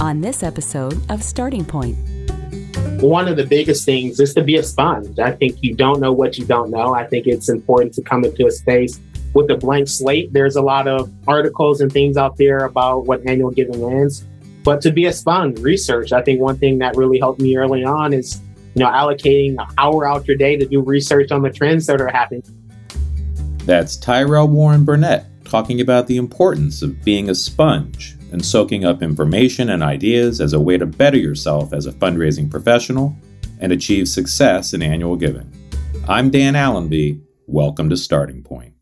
on this episode of Starting Point. One of the biggest things is to be a sponge. I think you don't know what you don't know. I think it's important to come into a space with a blank slate. There's a lot of articles and things out there about what annual giving is. But to be a sponge, research. I think one thing that really helped me early on is, you know, allocating an hour out your day to do research on the trends that are happening. That's Tyrell Warren Burnett talking about the importance of being a sponge and soaking up information and ideas as a way to better yourself as a fundraising professional and achieve success in annual giving. I'm Dan Allenby. Welcome to Starting Point.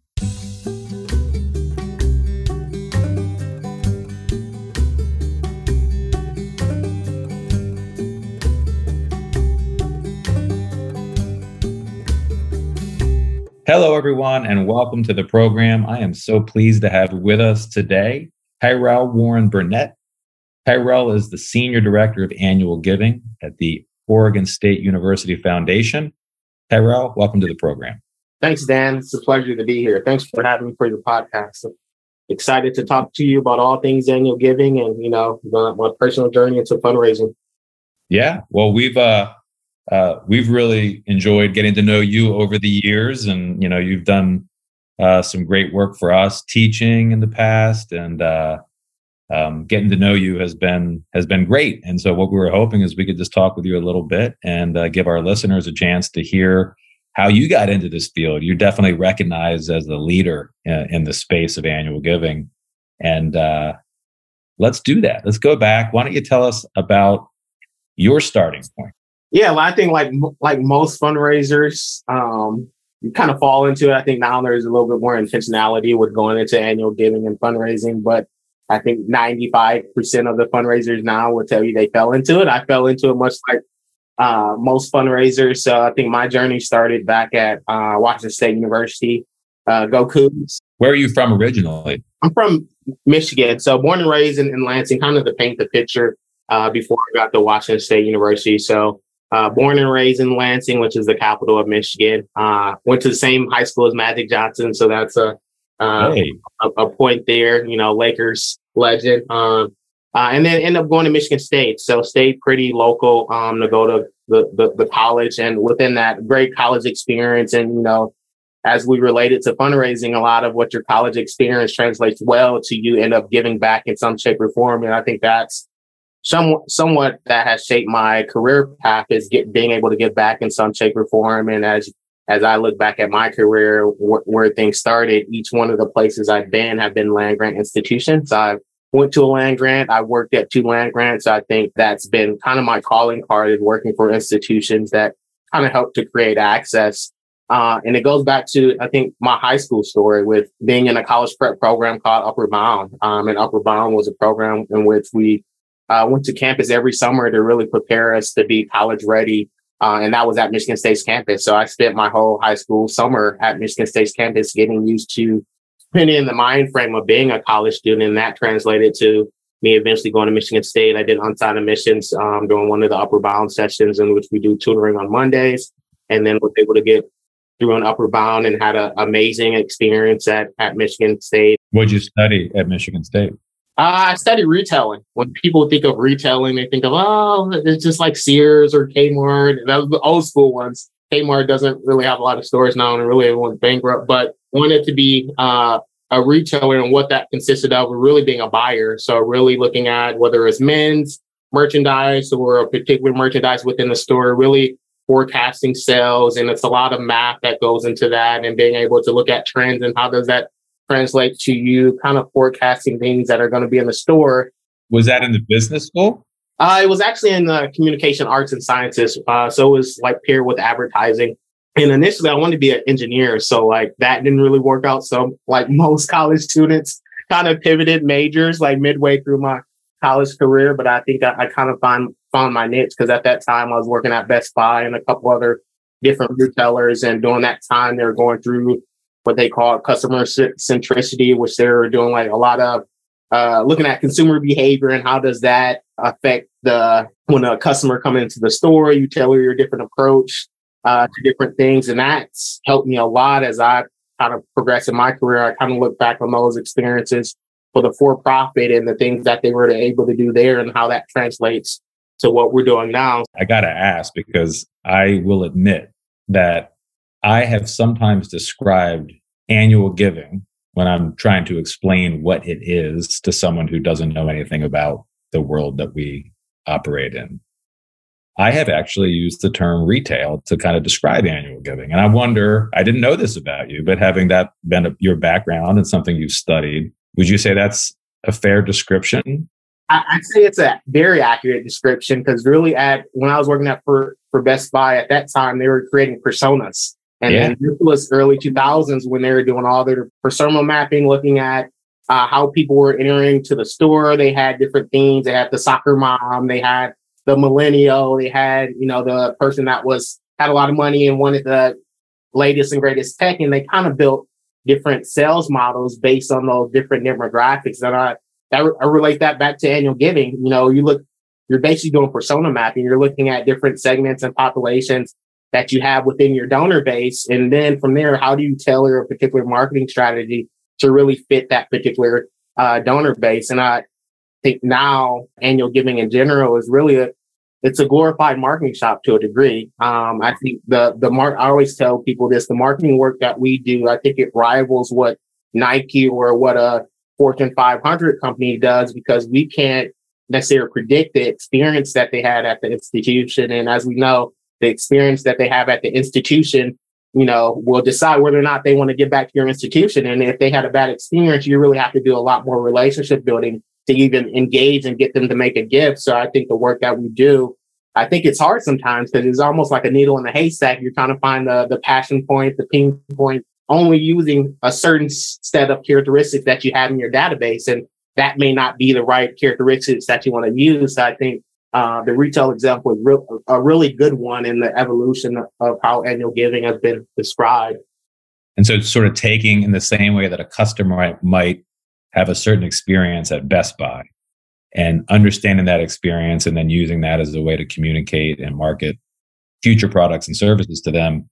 Hello, everyone, and welcome to the program. I am so pleased to have with us today Tyrell Warren Burnett. Tyrell is the Senior Director of Annual Giving at the Oregon State University Foundation. Tyrell, welcome to the program. Thanks, Dan. It's a pleasure to be here. Thanks for having me for your podcast. I'm excited to talk to you about all things annual giving and, you know, my personal journey into fundraising. Yeah. Well, we've uh uh, we've really enjoyed getting to know you over the years, and you know you've done uh, some great work for us teaching in the past, and uh, um, getting to know you has been has been great. And so, what we were hoping is we could just talk with you a little bit and uh, give our listeners a chance to hear how you got into this field. You're definitely recognized as the leader in, in the space of annual giving, and uh, let's do that. Let's go back. Why don't you tell us about your starting point? Yeah, well, I think like like most fundraisers, um, you kind of fall into it. I think now there's a little bit more intentionality with going into annual giving and fundraising, but I think 95% of the fundraisers now will tell you they fell into it. I fell into it much like uh, most fundraisers. So I think my journey started back at uh, Washington State University. Uh, go Cougs. Where are you from originally? I'm from Michigan. So born and raised in, in Lansing, kind of to paint the picture uh, before I got to Washington State University. So uh, born and raised in Lansing, which is the capital of Michigan. Uh, went to the same high school as Magic Johnson, so that's a uh, hey. a, a, point there. You know, Lakers legend. Um, uh, and then end up going to Michigan State. So stayed pretty local um, to go to the, the, the college, and within that, great college experience. And you know, as we related to fundraising, a lot of what your college experience translates well to you end up giving back in some shape or form. And I think that's somewhat somewhat that has shaped my career path is get, being able to give back in some shape or form. And as as I look back at my career, wh- where things started, each one of the places I've been have been land grant institutions. I went to a land grant. I worked at two land grants. I think that's been kind of my calling card is working for institutions that kind of help to create access. Uh, and it goes back to, I think, my high school story with being in a college prep program called Upward Bound. Um, and Upward Bound was a program in which we uh, went to campus every summer to really prepare us to be college ready. Uh, and that was at Michigan State's campus. So I spent my whole high school summer at Michigan State's campus getting used to spending in the mind frame of being a college student. And that translated to me eventually going to Michigan State. I did unsigned admissions um, during one of the Upward Bound sessions in which we do tutoring on Mondays. And then was able to get through an Upward Bound and had an amazing experience at, at Michigan State. What'd you study at Michigan State? Uh, I study retailing. When people think of retailing, they think of, oh, it's just like Sears or Kmart. That was the old school ones. Kmart doesn't really have a lot of stores now and really went bankrupt, but wanted to be uh, a retailer and what that consisted of really being a buyer. So really looking at whether it's men's merchandise or a particular merchandise within the store, really forecasting sales. And it's a lot of math that goes into that and being able to look at trends and how does that translate to you kind of forecasting things that are going to be in the store. Was that in the business school? Uh, it was actually in the communication arts and sciences. Uh, so it was like paired with advertising. And initially, I wanted to be an engineer. So like that didn't really work out. So like most college students, kind of pivoted majors like midway through my college career. But I think I, I kind of find found my niche because at that time I was working at Best Buy and a couple other different retailers. And during that time, they were going through what they call customer centricity, which they're doing like a lot of uh, looking at consumer behavior and how does that affect the when a customer comes into the store, you tailor your different approach uh, to different things, and that's helped me a lot as I kind of progress in my career. I kind of look back on those experiences for the for profit and the things that they were able to do there and how that translates to what we're doing now. I got to ask because I will admit that I have sometimes described annual giving when I'm trying to explain what it is to someone who doesn't know anything about the world that we operate in. I have actually used the term retail to kind of describe annual giving. And I wonder, I didn't know this about you, but having that been a, your background and something you've studied, would you say that's a fair description? I'd say it's a very accurate description because really at when I was working at for, for Best Buy at that time, they were creating personas. And yeah. then this was early 2000s when they were doing all their persona mapping, looking at uh, how people were entering to the store. They had different themes. They had the soccer mom. They had the millennial. They had, you know, the person that was had a lot of money and wanted the latest and greatest tech. And they kind of built different sales models based on those different demographics. And I, that, I relate that back to annual giving. You know, you look, you're basically doing persona mapping. You're looking at different segments and populations that you have within your donor base. And then from there, how do you tailor a particular marketing strategy to really fit that particular uh, donor base? And I think now annual giving in general is really a, it's a glorified marketing shop to a degree. Um, I think the the mark I always tell people this: the marketing work that we do, I think it rivals what Nike or what a Fortune 500 company does because we can't necessarily predict the experience that they had at the institution. And as we know, the experience that they have at the institution, you know, will decide whether or not they want to get back to your institution. And if they had a bad experience, you really have to do a lot more relationship building to even engage and get them to make a gift. So I think the work that we do, I think it's hard sometimes because it's almost like a needle in the haystack. You're trying to find the the passion point, the pain point, only using a certain set of characteristics that you have in your database. And that may not be the right characteristics that you want to use. So I think uh, the retail example is real, a really good one in the evolution of how annual giving has been described. And so it's sort of taking in the same way that a customer might, might have a certain experience at Best Buy and understanding that experience and then using that as a way to communicate and market future products and services to them.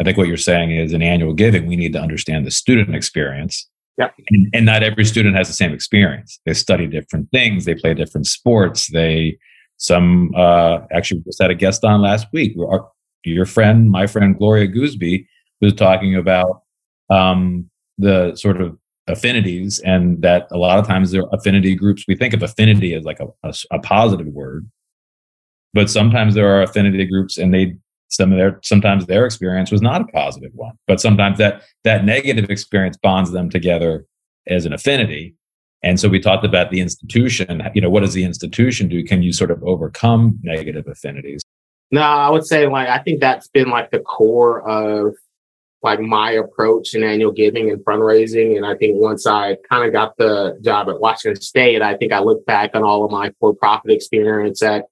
I think what you're saying is in annual giving, we need to understand the student experience. Yeah. And, and not every student has the same experience. They study different things, they play different sports, they some uh, actually we just had a guest on last week. Our, your friend, my friend Gloria Gooseby, was talking about um, the sort of affinities, and that a lot of times there are affinity groups. We think of affinity as like a, a, a positive word, but sometimes there are affinity groups, and they some of their sometimes their experience was not a positive one, but sometimes that that negative experience bonds them together as an affinity and so we talked about the institution. You know, what does the institution do? Can you sort of overcome negative affinities? No, I would say like I think that's been like the core of like my approach in annual giving and fundraising. And I think once I kind of got the job at Washington State, I think I look back on all of my for-profit experience at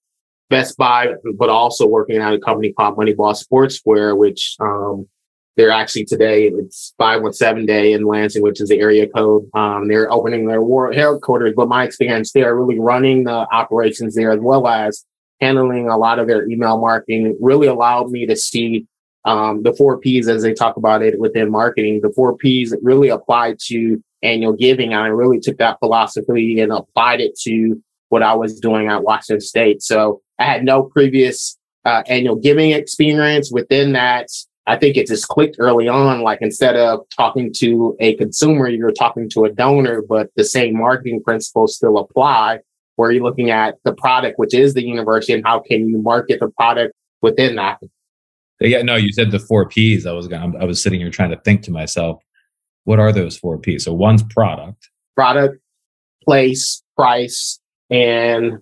Best Buy, but also working at a company called Moneyball Sportswear, which um, they're actually today, it's 517 day in Lansing, which is the area code. Um, they're opening their headquarters, but my experience, they are really running the operations there as well as handling a lot of their email marketing really allowed me to see um, the four P's as they talk about it within marketing. The four P's really applied to annual giving. I really took that philosophy and applied it to what I was doing at Washington State. So I had no previous uh, annual giving experience within that. I think it just clicked early on. Like instead of talking to a consumer, you're talking to a donor, but the same marketing principles still apply. Where you're looking at the product, which is the university, and how can you market the product within that? Yeah, no, you said the four P's. I was going I was sitting here trying to think to myself, what are those four P's? So one's product, product, place, price, and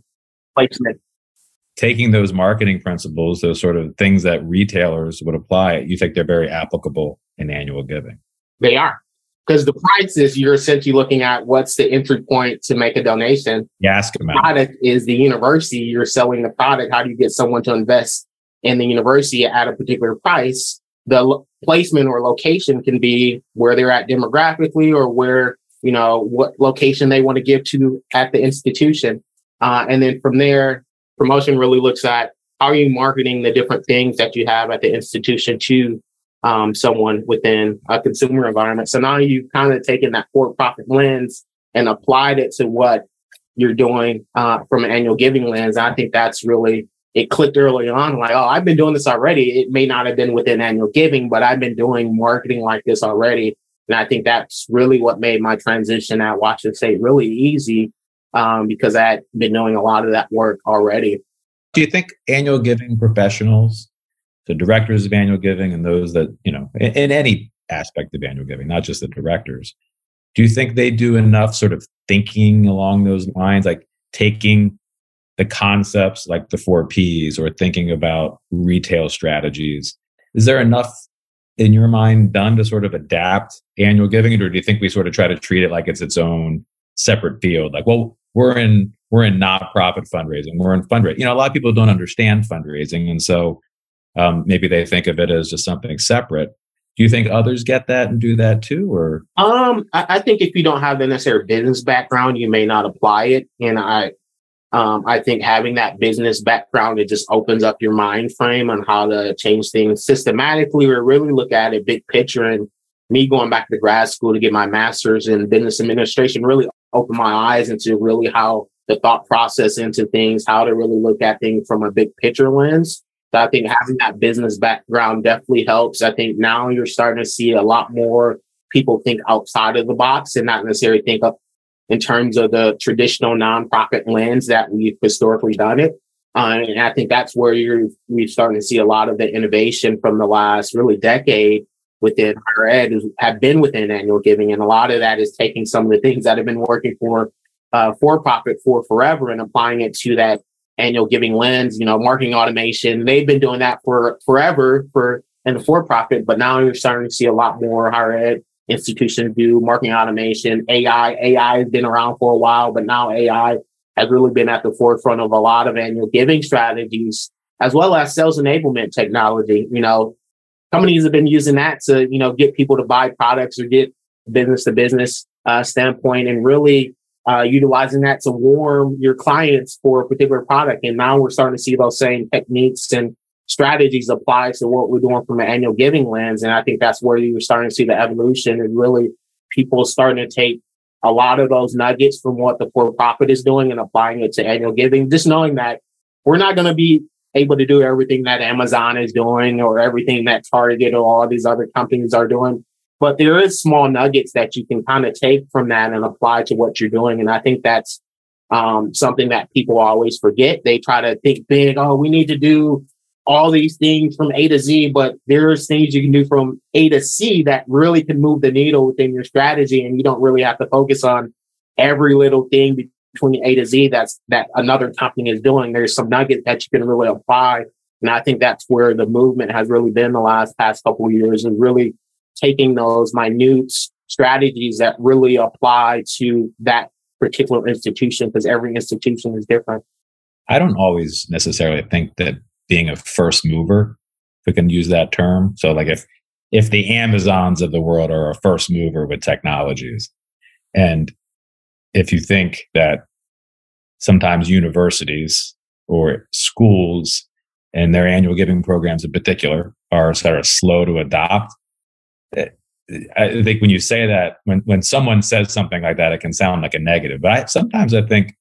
placement taking those marketing principles, those sort of things that retailers would apply, you think they're very applicable in annual giving? They are. Because the price is you're essentially looking at what's the entry point to make a donation. You ask them. Product is the university. You're selling the product. How do you get someone to invest in the university at a particular price? The lo- placement or location can be where they're at demographically or where, you know, what location they want to give to at the institution. Uh, and then from there, promotion really looks at how are you marketing the different things that you have at the institution to um, someone within a consumer environment. So now you've kind of taken that for-profit lens and applied it to what you're doing uh, from an annual giving lens. I think that's really it clicked early on. Like, oh, I've been doing this already. It may not have been within annual giving, but I've been doing marketing like this already. And I think that's really what made my transition at Washington State really easy um, because I had been doing a lot of that work already. Do you think annual giving professionals, the directors of annual giving, and those that, you know, in, in any aspect of annual giving, not just the directors, do you think they do enough sort of thinking along those lines, like taking the concepts like the four P's or thinking about retail strategies? Is there enough in your mind done to sort of adapt annual giving, or do you think we sort of try to treat it like it's its own separate field? Like, well, we're in we're in not-profit fundraising, we're in fundraising. You know, a lot of people don't understand fundraising, and so um, maybe they think of it as just something separate. Do you think others get that and do that too or? Um I, I, think if you don't have the necessary business background you may not apply it and i um i think having that business background it just opens up your mind frame on how to change things systematically or really look at it big picture. And me going back to grad school to get my master's in business administration really opened my eyes into really how the thought process into things how to really look at things from a big picture lens so I think having that business background definitely helps. I think now you're starting to see a lot more people think outside of the box and not necessarily think up in terms of the traditional nonprofit lens that we've historically done it. Uh, and I think that's where you're we're starting to see a lot of the innovation from the last really decade within higher ed have been within annual giving, and a lot of that is taking some of the things that have been working for uh, for profit for forever and applying it to that annual giving lens, you know, marketing automation. They've been doing that for forever for in the for profit, but now you're starting to see a lot more higher ed institutions do marketing automation, AI. AI has been around for a while, but now AI has really been at the forefront of a lot of annual giving strategies, as well as sales enablement technology. You know, companies have been using that to, you know, get people to buy products or get business to business uh, standpoint and really uh, utilizing that to warm your clients for a particular product. And now we're starting to see those same techniques and strategies apply to what we're doing from an annual giving lens. And I think that's where you're starting to see the evolution and really people starting to take a lot of those nuggets from what the for profit is doing and applying it to annual giving, just knowing that we're not going to be able to do everything that Amazon is doing or everything that Target or all these other companies are doing. But there is small nuggets that you can kind of take from that and apply to what you're doing. And I think that's um, something that people always forget. They try to think big. Oh, we need to do all these things from A to Z, but there's things you can do from A to C that really can move the needle within your strategy. And you don't really have to focus on every little thing between A to Z that's that another company is doing. There's some nuggets that you can really apply. And I think that's where the movement has really been the last past couple of years and really taking those minute strategies that really apply to that particular institution because every institution is different. I don't always necessarily think that being a first mover, if we can use that term. So like if if the Amazons of the world are a first mover with technologies, and if you think that sometimes universities or schools and their annual giving programs in particular are sort of slow to adopt, eh, I think when you say that, when when someone says something like that, it can sound like a negative. But I, sometimes I think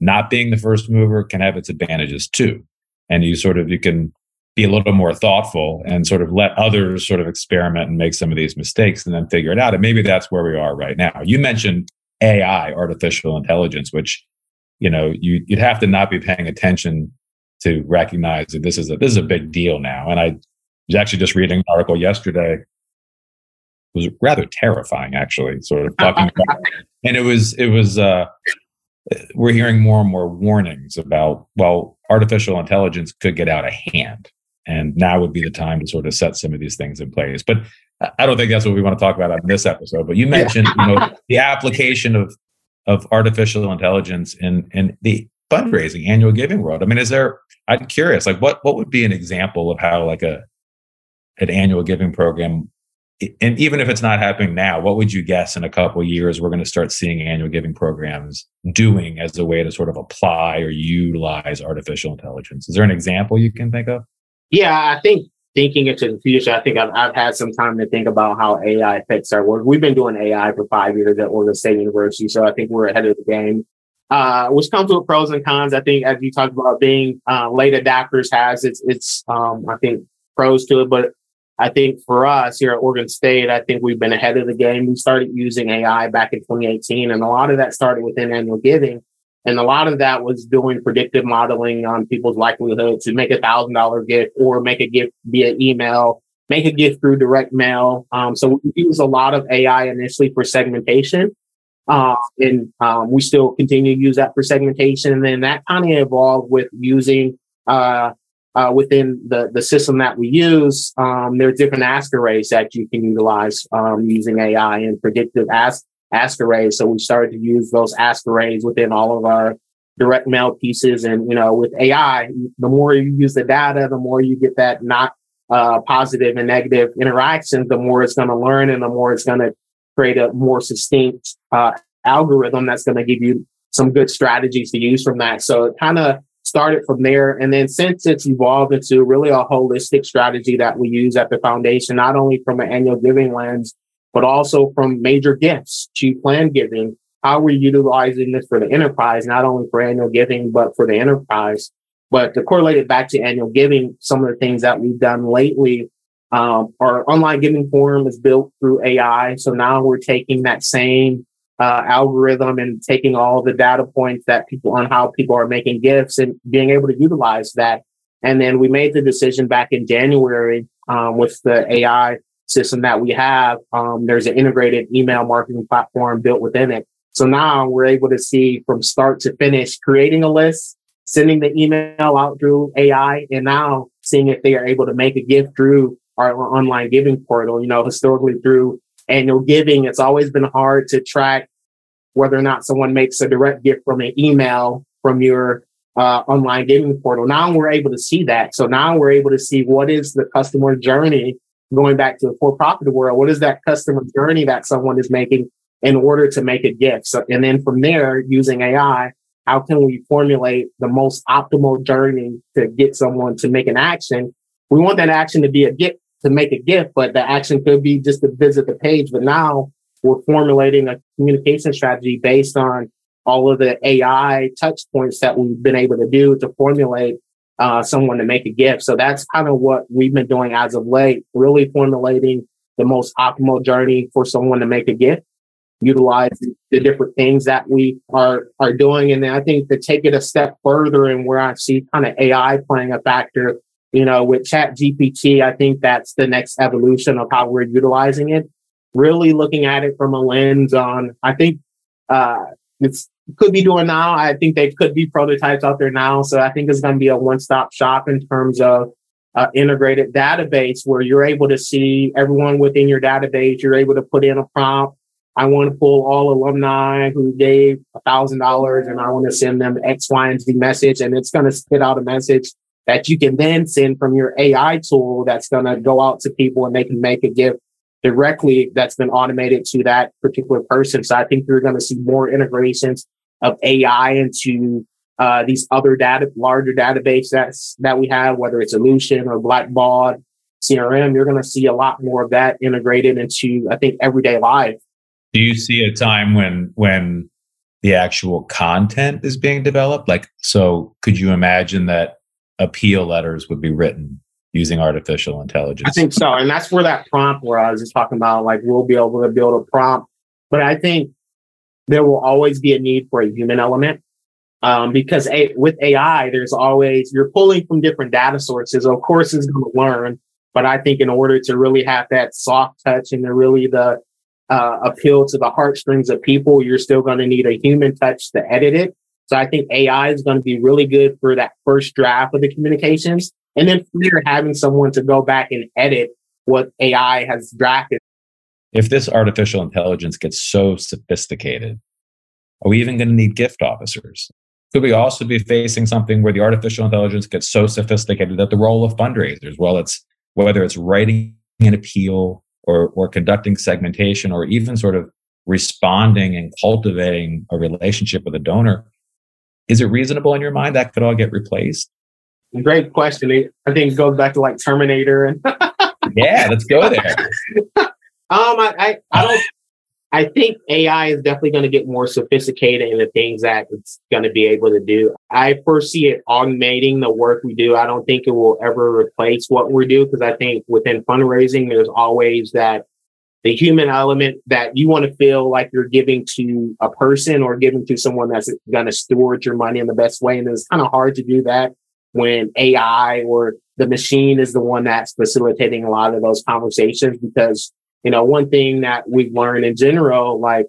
not being the first mover can have its advantages too, and you sort of you can be a little more thoughtful and sort of let others sort of experiment and make some of these mistakes and then figure it out. And maybe that's where we are right now. You mentioned AI, artificial intelligence, which you know you, you'd have to not be paying attention to recognize that this is a this is a big deal now. And I was actually just reading an article yesterday It was rather terrifying, actually, sort of talking about. And it was, it was, uh, we're hearing more and more warnings about, well, artificial intelligence could get out of hand. And now would be the time to sort of set some of these things in place. But I don't think that's what we want to talk about on this episode. But you mentioned, you know, the application of of artificial intelligence in in the fundraising annual giving world. I mean, is there? I'm curious, like what what would be an example of how like a an annual giving program and even if it's not happening now, what would you guess in a couple years we're going to start seeing annual giving programs doing as a way to sort of apply or utilize artificial intelligence? Is there an example you can think of? Yeah, I think thinking into the future, I think I've, I've had some time to think about how AI affects our work. We've been doing AI for five years at Oregon State University, so I think we're ahead of the game. Uh, which comes with pros and cons. I think, as you talked about, being uh, late adapters has its its um, I think pros to it, but I think for us here at Oregon State, I think we've been ahead of the game. We started using AI back in 2018, and a lot of that started within annual giving. And a lot of that was doing predictive modeling on people's likelihood to make a thousand dollar gift or make a gift via email, make a gift through direct mail. Um, so we use a lot of AI initially for segmentation. Uh, and um, we still continue to use that for segmentation. And then that kind of evolved with using uh, uh, within the, the system that we use. Um, there are different ask arrays that you can utilize um, using AI and predictive ask arrays. So we started to use those arrays within all of our direct mail pieces. And, you know, with AI, the more you use the data, the more you get that not uh, positive and negative interactions, the more it's going to learn and the more it's going to create a more succinct uh, algorithm that's going to give you some good strategies to use from that. So it kind of started from there. And then since it's evolved into really a holistic strategy that we use at the foundation, not only from an annual giving lens, but also from major gifts to plan giving. How we're utilizing this for the enterprise, not only for annual giving, but for the enterprise. But to correlate it back to annual giving, some of the things that we've done lately, um, our online giving form is built through AI. So now we're taking that same uh, algorithm and taking all the data points that people on how people are making gifts and being able to utilize that. And then we made the decision back in January um, with the AI system that we have, um, there's an integrated email marketing platform built within it. So now we're able to see from start to finish creating a list, sending the email out through AI, and now seeing if they are able to make a gift through our online giving portal. You know, historically through annual giving, it's always been hard to track whether or not someone makes a direct gift from an email from your uh, online giving portal. Now we're able to see that. So now we're able to see what is the customer journey going back to the for-profit world, what is that customer journey that someone is making in order to make a gift? So, and then from there, using AI, how can we formulate the most optimal journey to get someone to make an action? We want that action to be a gift, to make a gift, but the action could be just to visit the page. But now we're formulating a communication strategy based on all of the AI touch points that we've been able to do to formulate uh, someone to make a gift. So that's kind of what we've been doing as of late, really formulating the most optimal journey for someone to make a gift, utilize the different things that we are, are doing. And then I think to take it a step further and where I see kind of AI playing a factor, you know, with ChatGPT, I think that's the next evolution of how we're utilizing it. Really looking at it from a lens on, I think, uh, it's could be doing now. I think they could be prototypes out there now. So I think it's going to be a one stop shop in terms of uh, integrated database where you're able to see everyone within your database. You're able to put in a prompt. I want to pull all alumni who gave a thousand dollars and I want to send them X, Y, and Z message. And it's going to spit out a message that you can then send from your AI tool that's going to go out to people and they can make a gift directly that's been automated to that particular person. So I think you're going to see more integrations of AI into uh, these other data, larger databases that we have, whether it's Ellucian or Blackbaud, CRM, you're going to see a lot more of that integrated into, I think, everyday life. Do you see a time when when the actual content is being developed? Like, so could you imagine that appeal letters would be written using artificial intelligence? I think so, and that's where that prompt where I was just talking about, like, we'll be able to build a prompt. But I think there will always be a need for a human element. Um, because a, with AI, there's always, you're pulling from different data sources. Of course, it's going to learn. But I think in order to really have that soft touch and to really the uh, appeal to the heartstrings of people, you're still going to need a human touch to edit it. So I think AI is going to be really good for that first draft of the communications. And then there, having someone to go back and edit what AI has drafted if this artificial intelligence gets so sophisticated, are we even going to need gift officers? Could we also be facing something where the artificial intelligence gets so sophisticated that the role of fundraisers, well, it's whether it's writing an appeal or, or conducting segmentation or even sort of responding and cultivating a relationship with a donor, is it reasonable in your mind that could all get replaced? great question. I think it goes back to like Terminator and yeah, let's go there. um, I, I, I don't. I think AI is definitely going to get more sophisticated in the things that it's going to be able to do. I foresee it augmenting the work we do. I don't think it will ever replace what we do because I think within fundraising, there's always that the human element that you want to feel like you're giving to a person or giving to someone that's going to steward your money in the best way. And it's kind of hard to do that when AI or the machine is the one that's facilitating a lot of those conversations because you know, one thing that we've learned in general, like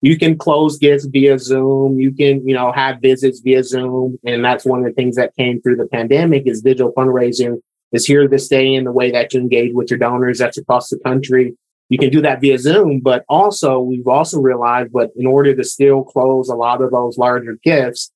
you can close gifts via Zoom, you can, you know, have visits via Zoom. And that's one of the things that came through the pandemic is digital fundraising is here to stay in the way that you engage with your donors that's across the country. You can do that via Zoom, but also we've also realized, but in order to still close a lot of those larger gifts,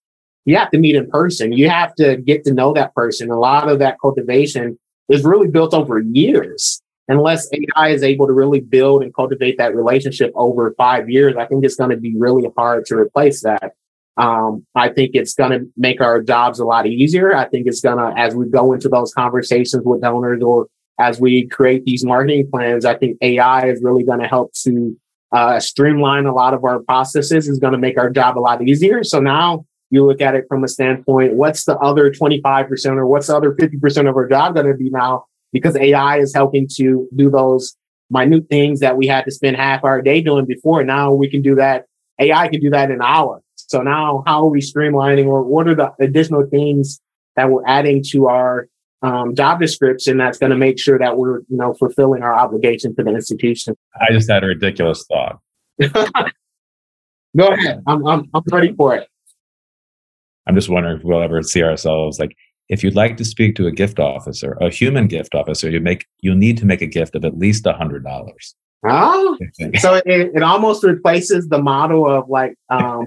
you have to meet in person. You have to get to know that person. A lot of that cultivation is really built over years unless AI is able to really build and cultivate that relationship over five years, I think it's going to be really hard to replace that. Um, I think it's going to make our jobs a lot easier. I think it's going to, as we go into those conversations with donors or as we create these marketing plans, I think AI is really going to help to uh, streamline a lot of our processes. Is going to make our job a lot easier. So now you look at it from a standpoint, what's the other 25% or what's the other 50% of our job going to be now? Because AI is helping to do those minute things that we had to spend half our day doing before. Now we can do that. AI can do that in an hour. So now how are we streamlining or what are the additional things that we're adding to our um, job description that's going to make sure that we're, you know, fulfilling our obligation to the institution. I just had a ridiculous thought. Go ahead. I'm, I'm, I'm ready for it. I'm just wondering if we'll ever see ourselves like if you'd like to speak to a gift officer, a human gift officer, you make you'll need to make a gift of at least a hundred dollars. Oh, so it, it almost replaces the model of like um,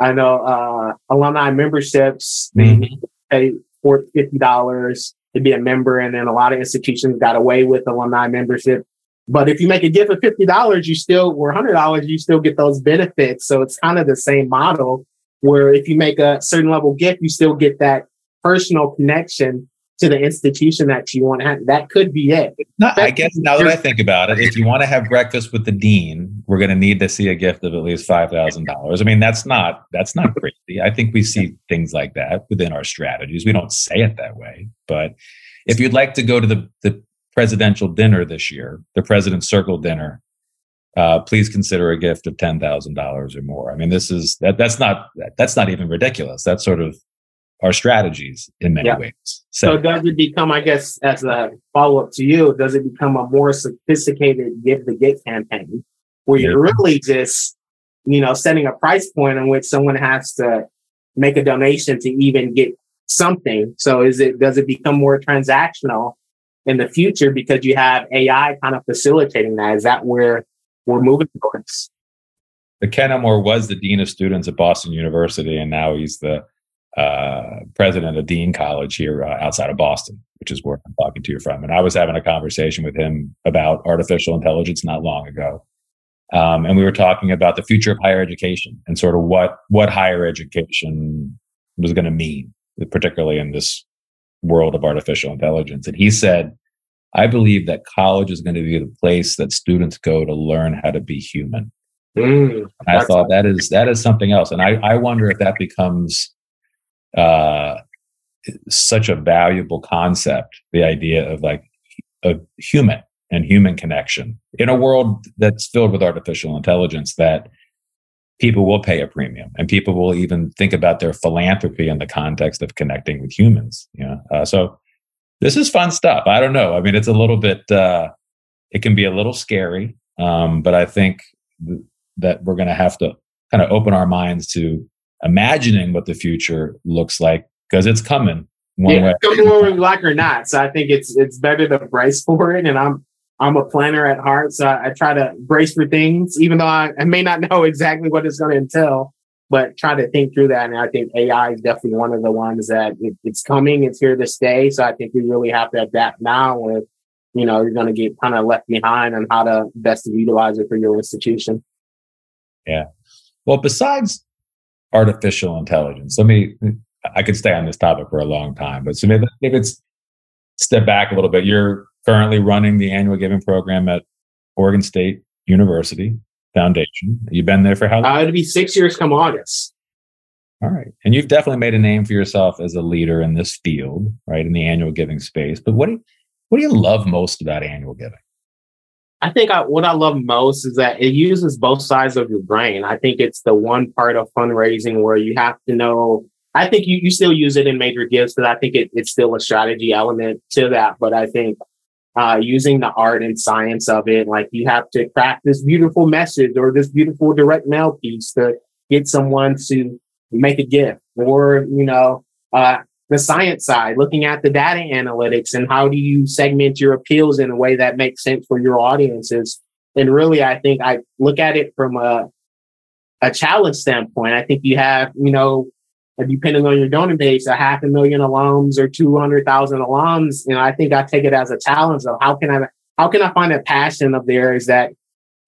I know uh, alumni memberships. Mm-hmm. pay for fifty dollars to be a member, and then a lot of institutions got away with alumni membership. But if you make a gift of fifty dollars, you still or hundred dollars, you still get those benefits. So it's kind of the same model. Where if you make a certain level gift, you still get that personal connection to the institution that you want to have. That could be it. No, I guess now that I think about it, if you want to have breakfast with the dean, we're going to need to see a gift of at least five thousand dollars. I mean, that's not that's not crazy. I think we see things like that within our strategies. We don't say it that way, but if you'd like to go to the the presidential dinner this year, the president's circle dinner, uh, please consider a gift of ten thousand dollars or more. I mean, this is that that's not that's not even ridiculous. That's sort of our strategies in many yeah. ways. So, so, does it become, I guess, as a follow up to you, does it become a more sophisticated give the get campaign where yeah. you're really just, you know, setting a price point in which someone has to make a donation to even get something? So is it, does it become more transactional in the future because you have AI kind of facilitating that? Is that where we're moving towards? The Ken Elmore was the dean of students at Boston University, and now he's the uh, president of Dean College here uh, outside of Boston, which is where I'm talking to you from. And I was having a conversation with him about artificial intelligence not long ago. Um, and we were talking about the future of higher education and sort of what what higher education was going to mean, particularly in this world of artificial intelligence. And he said, "I believe that college is going to be the place that students go to learn how to be human." Mm, I thought that is that is something else, and I I wonder if that becomes uh, such a valuable concept. The idea of like a human and human connection in a world that's filled with artificial intelligence that people will pay a premium and people will even think about their philanthropy in the context of connecting with humans you know uh, so this is fun stuff i don't know i mean it's a little bit uh, it can be a little scary um, but i think th- that we're going to have to kind of open our minds to imagining what the future looks like because it's coming one yeah, way. Come we like or not. So I think it's it's better to brace for it. And I'm I'm a planner at heart, so I, I try to brace for things, even though I, I may not know exactly what it's going to entail. But try to think through that, and I think AI is definitely one of the ones that it, it's coming. It's here to stay. So I think we really have to adapt now. With you know, you're going to get kind of left behind on how to best utilize it for your institution. Yeah. Well, besides artificial intelligence. Let me I could stay on this topic for a long time, but so maybe, if it's step back a little bit. You're currently running the annual giving program at Oregon State University Foundation. You've been there for how long? Uh, it'll be six years come August. All right. And you've definitely made a name for yourself as a leader in this field, right? In the annual giving space. But what do you, what do you love most about annual giving? I think I, what I love most is that it uses both sides of your brain. I think it's the one part of fundraising where you have to know. I think you, you still use it in major gifts but I think it, it's still a strategy element to that. But I think uh, using the art and science of it, like you have to craft this beautiful message or this beautiful direct mail piece to get someone to make a gift or, you know, uh, the science side, looking at the data analytics and how do you segment your appeals in a way that makes sense for your audiences. And really, I think I look at it from a, a challenge standpoint. I think you have, you know, depending on your donor base, a half a million alums or 200,000 alums. You know, I think I take it as a challenge of how can I, how can I find a passion of theirs that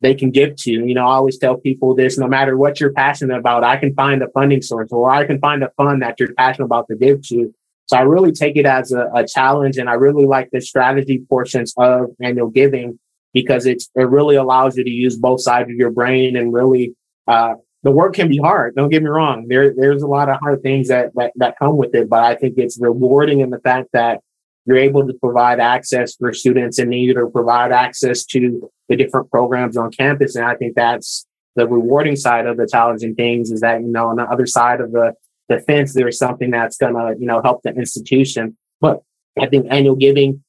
they can give to. You know, I always tell people this no matter what you're passionate about, I can find a funding source or I can find a fund that you're passionate about to give to. So I really take it as a, a challenge and I really like the strategy portions of annual giving because it's, it really allows you to use both sides of your brain and really, uh, the work can be hard. Don't get me wrong. There, there's a lot of hard things that, that, that come with it, but I think it's rewarding in the fact that you're able to provide access for students in need or provide access to the different programs on campus. And I think that's the rewarding side of the challenging things is that, you know, on the other side of the, the fence, there's something that's going to, you know, help the institution. But I think annual giving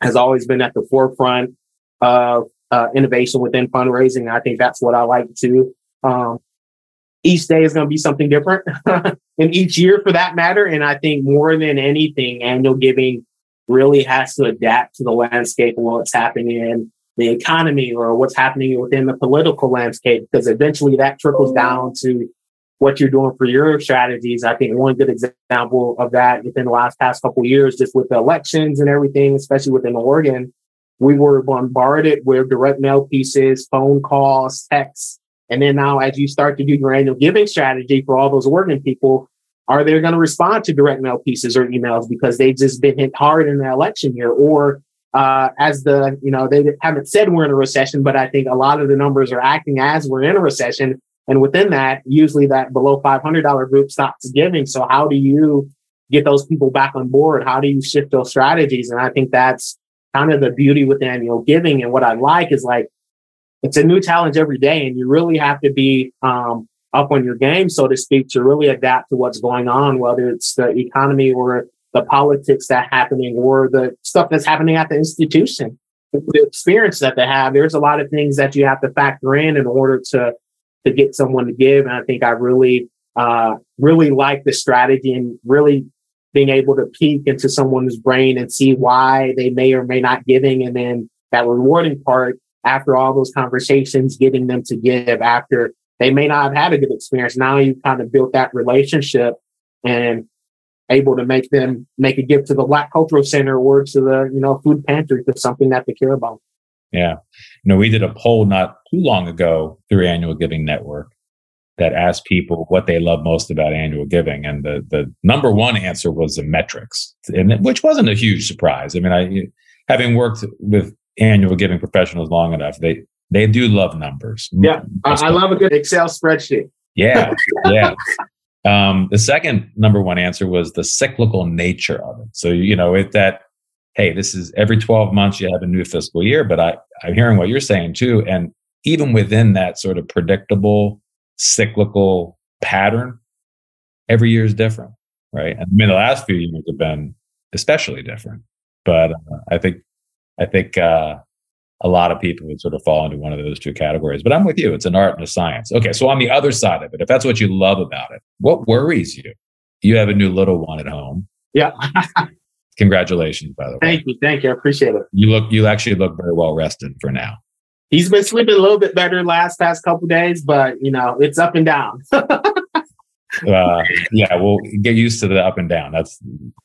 has always been at the forefront of uh, innovation within fundraising. I think that's what I like to. Um, each day is going to be something different and each year for that matter. And I think more than anything, annual giving really has to adapt to the landscape of what's happening in the economy or what's happening within the political landscape, because eventually that trickles down to what you're doing for your strategies. I think one good example of that within the last past couple years, just with the elections and everything, especially within Oregon, we were bombarded with direct mail pieces, phone calls, texts. And then now, as you start to do your annual giving strategy for all those Oregon people, are they going to respond to direct mail pieces or emails because they've just been hit hard in the election year? Or uh, as the, you know, they haven't said we're in a recession, but I think a lot of the numbers are acting as we're in a recession. And within that, usually that below $500 group stops giving. So how do you get those people back on board? How do you shift those strategies? And I think that's kind of the beauty with annual giving. And what I like is like, it's a new challenge every day and you really have to be, um, up on your game, so to speak, to really adapt to what's going on, whether it's the economy or the politics that happening or the stuff that's happening at the institution. The experience that they have, there's a lot of things that you have to factor in in order to to get someone to give. And I think I really, uh, really like the strategy and really being able to peek into someone's brain and see why they may or may not giving. And then that rewarding part after all those conversations, getting them to give after they may not have had a good experience. Now you kind of built that relationship and able to make them make a gift to the Black Cultural Center or to the, you know, food pantry for something that they care about. Yeah. You know, we did a poll not too long ago through Annual Giving Network that asked people what they love most about annual giving. And the, the number one answer was the metrics, and which wasn't a huge surprise. I mean, I, having worked with annual giving professionals long enough, they, they do love numbers. Yeah, I, I love a good Excel spreadsheet. Yeah, yeah. um, the second number one answer was the cyclical nature of it. So you know, it that hey, this is every twelve months you have a new fiscal year. But I I'm hearing what you're saying too, and even within that sort of predictable cyclical pattern, every year is different, right? And I mean, the last few years have been especially different. But uh, I think I think uh, a lot of people would sort of fall into one of those two categories. But I'm with you. It's an art and a science. Okay. So on the other side of it, if that's what you love about it, what worries you? You have a new little one at home. Yeah. Congratulations, by the way. Thank you. Thank you. I appreciate it. You look, you actually look very well rested for now. He's been sleeping a little bit better last past couple days, but you know, it's up and down. uh, yeah, we'll get used to the up and down. That's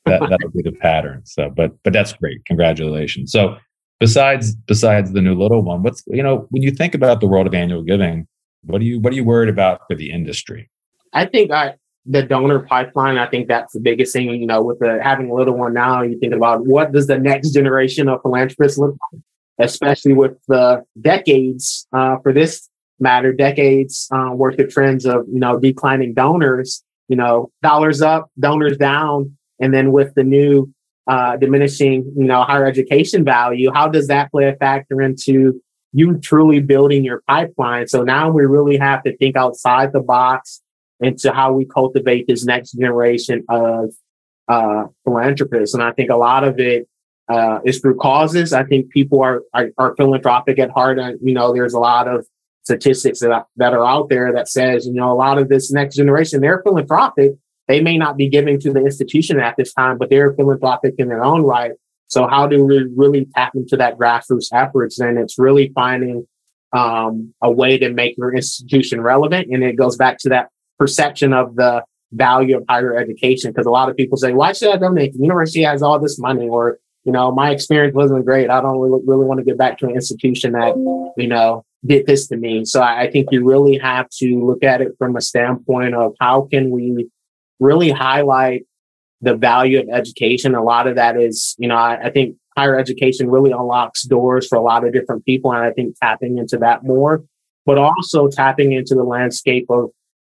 that, that'll be the pattern. So, but but that's great. Congratulations. So, besides besides the new little one what's you know when you think about the world of annual giving what are you what are you worried about for the industry i think i the donor pipeline, I think that's the biggest thing. You know, with the having a little one now, you think about what does the next generation of philanthropists look like, especially with the decades uh, for this matter, decades uh, worth of trends of you know declining donors. You know, dollars up, donors down, and then with the new uh, diminishing, you know, higher education value, how does that play a factor into you truly building your pipeline? So now we really have to think outside the box into how we cultivate this next generation of uh, philanthropists. And I think a lot of it uh, is through causes. I think people are, are, are philanthropic at heart. And, you know, there's a lot of statistics that, that are out there that says, you know, a lot of this next generation, they're philanthropic. They may not be giving to the institution at this time, but they're philanthropic in their own right. So how do we really tap into that grassroots efforts? And it's really finding um, a way to make your institution relevant. And it goes back to that perception of the value of higher education. Because a lot of people say, why should I donate? The university has all this money or, you know, my experience wasn't great. I don't really, really want to get back to an institution that, you know, did this to me. So I, I think you really have to look at it from a standpoint of how can we really highlight the value of education. A lot of that is, you know, I, I think higher education really unlocks doors for a lot of different people. And I think tapping into that more, but also tapping into the landscape of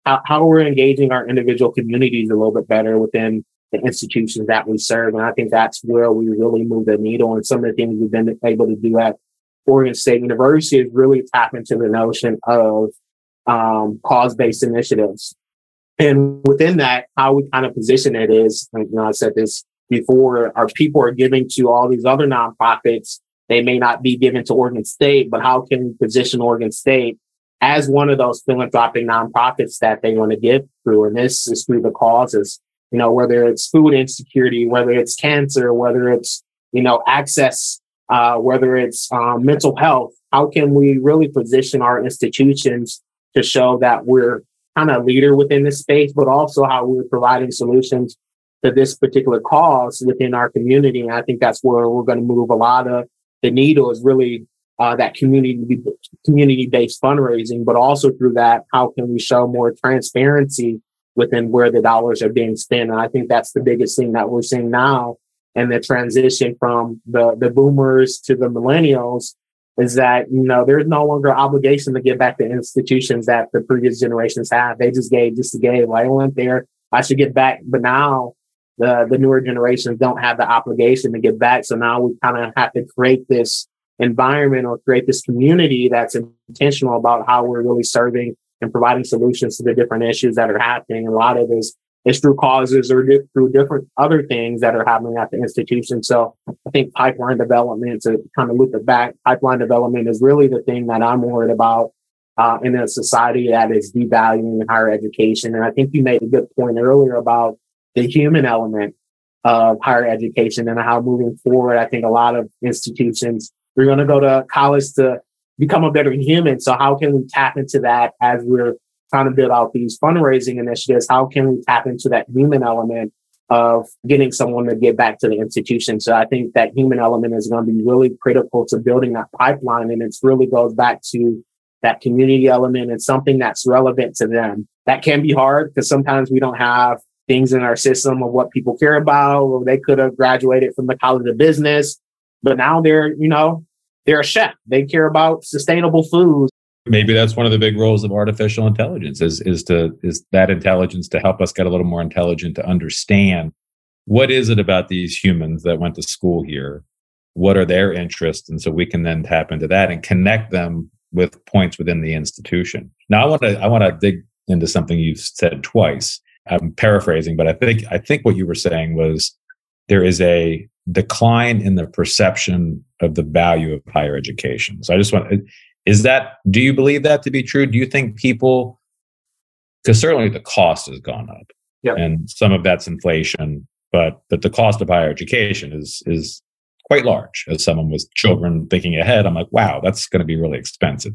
how, how we're engaging our individual communities a little bit better within the institutions that we serve. And I think that's where we really move the needle. And some of the things we've been able to do at Oregon State University is really tap into the notion of um, cause-based initiatives. And within that, how we kind of position it is, you know, I said this before, our people are giving to all these other nonprofits. They may not be given to Oregon State, but how can we position Oregon State as one of those philanthropic nonprofits that they want to give through. And this is through the causes, you know, whether it's food insecurity, whether it's cancer, whether it's, you know, access, uh, whether it's um, mental health. How can we really position our institutions to show that we're kind of leader within this space, but also how we're providing solutions to this particular cause within our community. And I think that's where we're going to move a lot of the needle is really uh, that community community based fundraising, but also through that, how can we show more transparency within where the dollars are being spent? And I think that's the biggest thing that we're seeing now, and the transition from the the boomers to the millennials is that you know there's no longer obligation to give back to institutions that the previous generations have. They just gave, just gave. Well, I went there, I should get back. But now the the newer generations don't have the obligation to give back. So now we kind of have to create this environment or create this community that's intentional about how we're really serving and providing solutions to the different issues that are happening. A lot of this is through causes or di- through different other things that are happening at the institution. So I think pipeline development, to kind of loop it back, pipeline development is really the thing that I'm worried about uh, in a society that is devaluing higher education. And I think you made a good point earlier about the human element of higher education and how moving forward, I think a lot of institutions we're going to go to college to become a better human. So how can we tap into that as we're trying to build out these fundraising initiatives? How can we tap into that human element of getting someone to get back to the institution? So I think that human element is going to be really critical to building that pipeline. And it really goes back to that community element and something that's relevant to them. That can be hard because sometimes we don't have things in our system of what people care about, or they could have graduated from the college of business but now they're, you know, they're a chef. They care about sustainable food. Maybe that's one of the big roles of artificial intelligence is is to is that intelligence to help us get a little more intelligent to understand what is it about these humans that went to school here? What are their interests? And so we can then tap into that and connect them with points within the institution. Now I want to I want to dig into something you've said twice. I'm paraphrasing, but I think I think what you were saying was there is a decline in the perception of the value of higher education. So I just want is that do you believe that to be true? Do you think people because certainly the cost has gone up. Yep. And some of that's inflation, but but the cost of higher education is is quite large. As someone with children thinking ahead, I'm like, wow, that's going to be really expensive.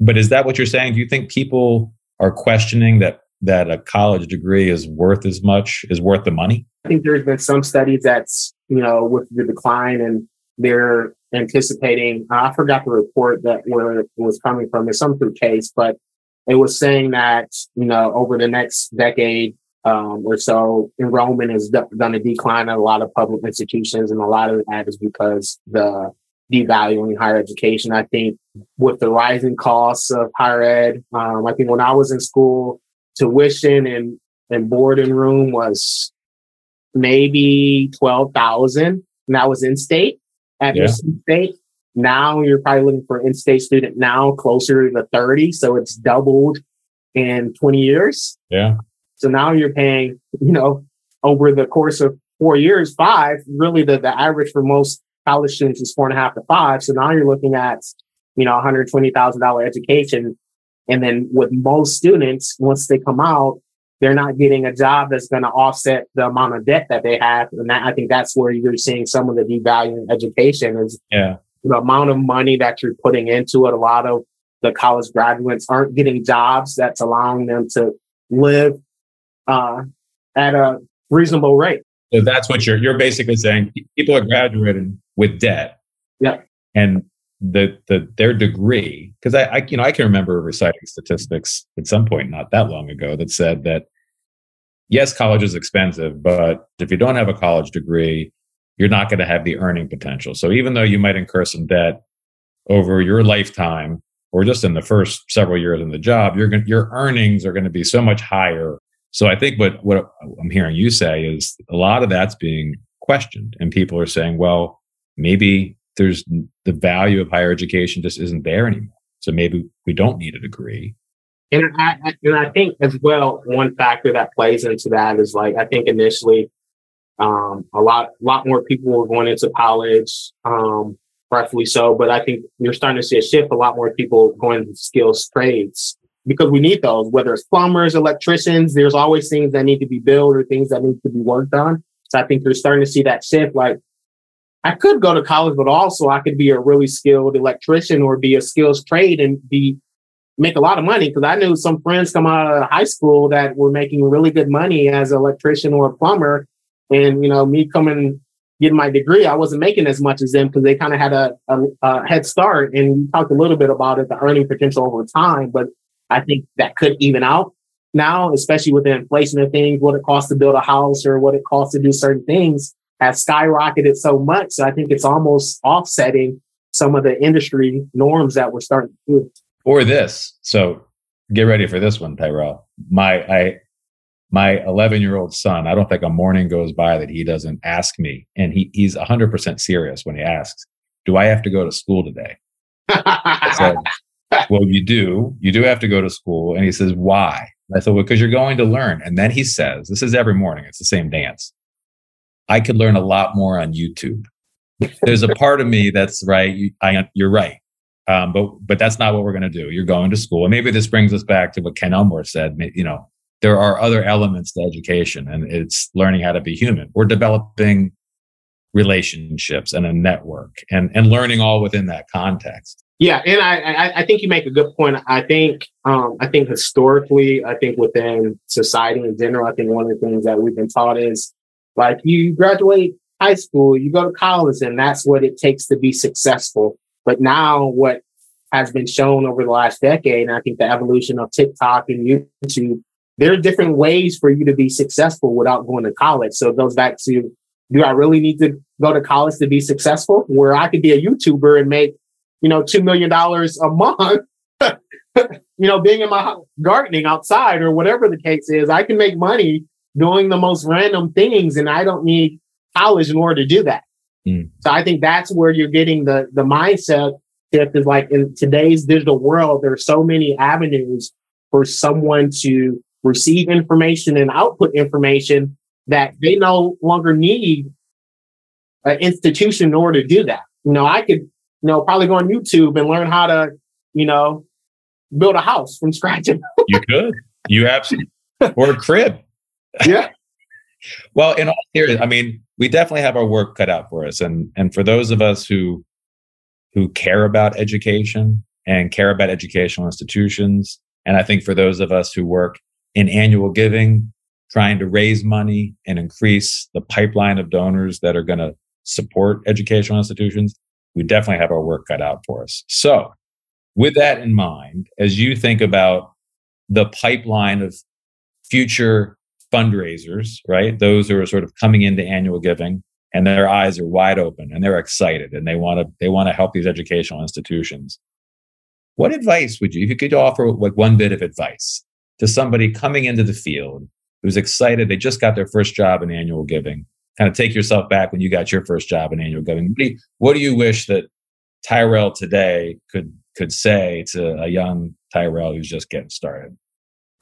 But is that what you're saying? Do you think people are questioning that that a college degree is worth as much, is worth the money? I think there's been some studies that's, you know, with the decline and they're anticipating, I forgot the report that where it was coming from. It's some through case, but it was saying that, you know, over the next decade, um, or so enrollment is going to decline at a lot of public institutions, and a lot of that is because the devaluing higher education. I think with the rising costs of higher ed, um, I think when I was in school, tuition and and boarding room was maybe twelve thousand, and that was in state. At yeah. state, now you're probably looking for an in-state student now closer to 30, so it's doubled in 20 years. Yeah. So now you're paying, you know, over the course of four years, five, really the, the average for most college students is four and a half to five. So now you're looking at, you know, $120,000 education. And then with most students, once they come out, they're not getting a job that's going to offset the amount of debt that they have. And that, I think that's where you're seeing some of the devaluing education is yeah. the amount of money that you're putting into it. A lot of the college graduates aren't getting jobs that's allowing them to live uh, at a reasonable rate. So that's what you're you're basically saying. People are graduating with debt. Yeah. And the the their degree, because I, I you know I can remember reciting statistics at some point not that long ago that said that yes, college is expensive, but if you don't have a college degree, you're not going to have the earning potential. So even though you might incur some debt over your lifetime or just in the first several years in the job, your your earnings are going to be so much higher so I think what what I'm hearing you say is a lot of that's being questioned, and people are saying, well, maybe there's the value of higher education just isn't there anymore. So maybe we don't need a degree. And I, and I think as well, one factor that plays into that is like I think initially, um, a lot lot more people were going into college, um, rightfully so. But I think you're starting to see a shift. A lot more people going into skills trades because we need those, whether it's plumbers, electricians, there's always things that need to be built or things that need to be worked on. So I think you're starting to see that shift. Like I could go to college, but also I could be a really skilled electrician or be a skills trade and be make a lot of money. Cause I knew some friends come out uh, of high school that were making really good money as an electrician or a plumber. And, you know, me coming getting my degree, I wasn't making as much as them because they kind of had a, a, a, head start. And we talked a little bit about it, the earning potential over time. But I think that could even out now, especially with the inflation of things, what it costs to build a house or what it costs to do certain things has skyrocketed so much. So I think it's almost offsetting some of the industry norms that we're starting to do. Or this. So get ready for this one, Tyrell. My I my 11 year old son, I don't think a morning goes by that he doesn't ask me. And he, he's 100% serious when he asks, Do I have to go to school today? so well, you do. You do have to go to school. And he says, why? I said, well, because you're going to learn. And then he says, this is every morning. It's the same dance. I could learn a lot more on YouTube. There's a part of me that's right. You, I, you're right. Um, but, but that's not what we're going to do. You're going to school. And maybe this brings us back to what Ken Elmore said. You know, there are other elements to education and it's learning how to be human. We're developing relationships and a network and, and learning all within that context. Yeah, and I, I, I think you make a good point. I think um, I think historically, I think within society in general, I think one of the things that we've been taught is like you graduate high school, you go to college, and that's what it takes to be successful. But now, what has been shown over the last decade, and I think the evolution of TikTok and YouTube, there are different ways for you to be successful without going to college. So it goes back to do I really need to go to college to be successful? Where I could be a YouTuber and make you know, $2 million a month, you know, being in my gardening outside or whatever the case is, I can make money doing the most random things and I don't need college in order to do that. Mm. So I think that's where you're getting the, the mindset shift is like in today's digital world, there are so many avenues for someone to receive information and output information that they no longer need an institution in order to do that. You know, I could you know, probably go on YouTube and learn how to, you know, build a house from scratch. you could. You absolutely or a crib. Yeah. Well, in all seriousness, I mean, we definitely have our work cut out for us. And and for those of us who who care about education and care about educational institutions, and I think for those of us who work in annual giving, trying to raise money and increase the pipeline of donors that are going to support educational institutions, we definitely have our work cut out for us. So, with that in mind, as you think about the pipeline of future fundraisers, right? Those who are sort of coming into annual giving and their eyes are wide open and they're excited and they want to they want to help these educational institutions. What advice would you, if you could offer like one bit of advice to somebody coming into the field who's excited, they just got their first job in annual giving, kind of take yourself back when you got your first job in annual giving. What do you, what do you wish that Tyrell today could could say to a young Tyrell who's just getting started?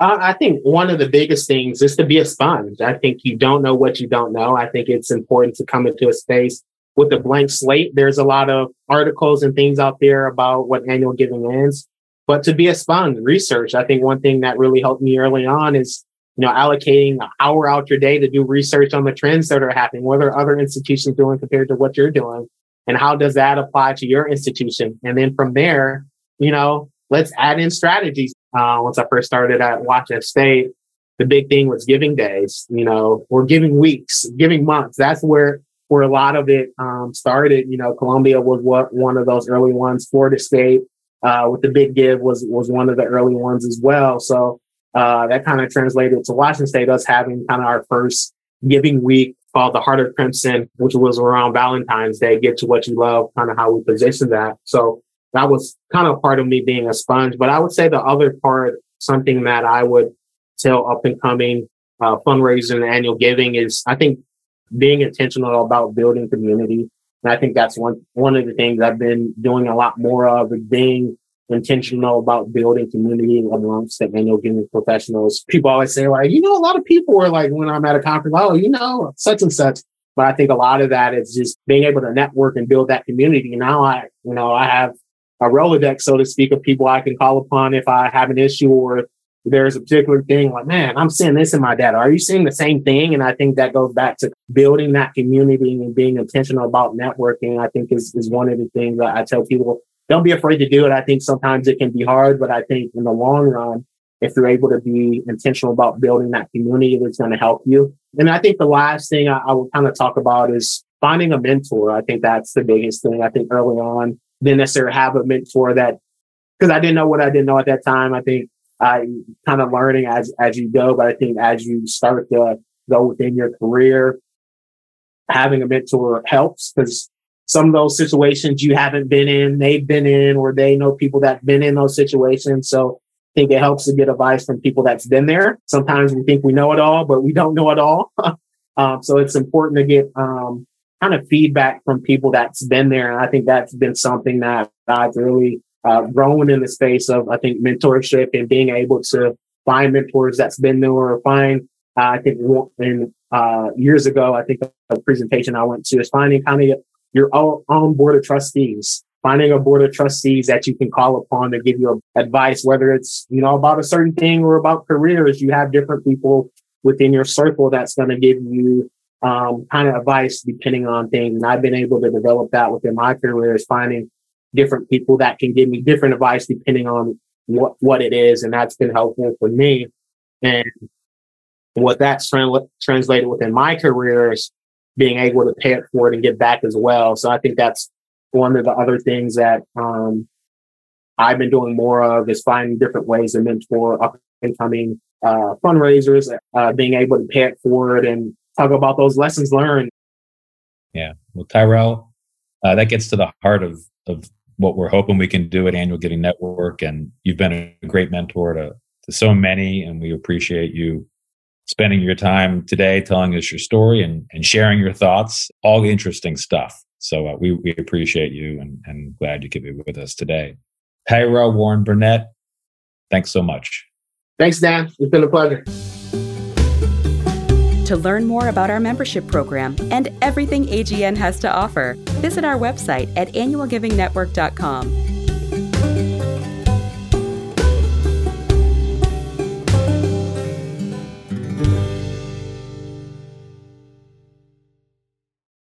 I think one of the biggest things is to be a sponge. I think you don't know what you don't know. I think it's important to come into a space with a blank slate. There's a lot of articles and things out there about what annual giving is, but to be a sponge, research. I think one thing that really helped me early on is you know allocating an hour out your day to do research on the trends that are happening. What are other institutions doing compared to what you're doing? and how does that apply to your institution? And then from there, you know, let's add in strategies. Uh, once I first started at Washington State, the big thing was giving days, you know, or giving weeks, giving months. That's where where a lot of it um, started. You know, Columbia was what one of those early ones. Florida State uh, with the big give was was one of the early ones as well. So uh, that kind of translated to Washington State, us having kind of our first giving week called the Heart of Crimson, which was around Valentine's Day, get to what you love, kind of how we positioned that. So that was kind of part of me being a sponge. But I would say the other part, something that I would tell up and coming uh, fundraising and annual giving is I think being intentional about building community. And I think that's one, one of the things I've been doing a lot more of being intentional about building community amongst the annual giving professionals. People always say, like, you know, a lot of people are like, when I'm at a conference, oh, you know, such and such. But I think a lot of that is just being able to network and build that community. Now I, you know, I have a Rolodex, so to speak, of people I can call upon if I have an issue or there's a particular thing like, man, I'm seeing this in my data. Are you seeing the same thing? And I think that goes back to building that community and being intentional about networking. I think is, is one of the things that I tell people don't be afraid to do it. I think sometimes it can be hard, but I think in the long run, if you're able to be intentional about building that community that's going to help you. And I think the last thing I, I will kind of talk about is finding a mentor. I think that's the biggest thing. I think early on, didn't necessarily have a mentor that because I didn't know what I didn't know at that time. I think I kind of learning as as you go, but I think as you start to go within your career, having a mentor helps because some of those situations you haven't been in, they've been in, or they know people that've been in those situations. So I think it helps to get advice from people that's been there. Sometimes we think we know it all, but we don't know it all. um, so it's important to get um, kind of feedback from people that's been there. And I think that's been something that I've really uh, grown in the space of, I think, mentorship and being able to find mentors that's been there or find, uh, I think, in uh, years ago, I think a presentation I went to is finding kind of your own board of trustees, finding a board of trustees that you can call upon to give you advice, whether it's, you know, about a certain thing or about careers. You have different people within your circle that's going to give you um, kind of advice depending on things. And I've been able to develop that within my career is finding different people that can give me different advice depending on what, what it is. And that's been helpful for me. And what that's tra- translated within my career is being able to pay it forward and get back as well. So I think that's one of the other things that um, I've been doing more of is finding different ways to mentor up and coming uh, fundraisers, uh, being able to pay it forward and talk about those lessons learned. Yeah. Well, Tyrell, uh, that gets to the heart of, of what we're hoping we can do at Annual Giving Network. And you've been a great mentor to, to so many, and we appreciate you spending your time today telling us your story and, and sharing your thoughts. All interesting stuff. So uh, we, we appreciate you and, and glad you could be with us today. Tyrell Warren Burnett, thanks so much. Thanks, Dan. It's been a pleasure. To learn more about our membership program and everything AGN has to offer, visit our website at annualgivingnetwork.com.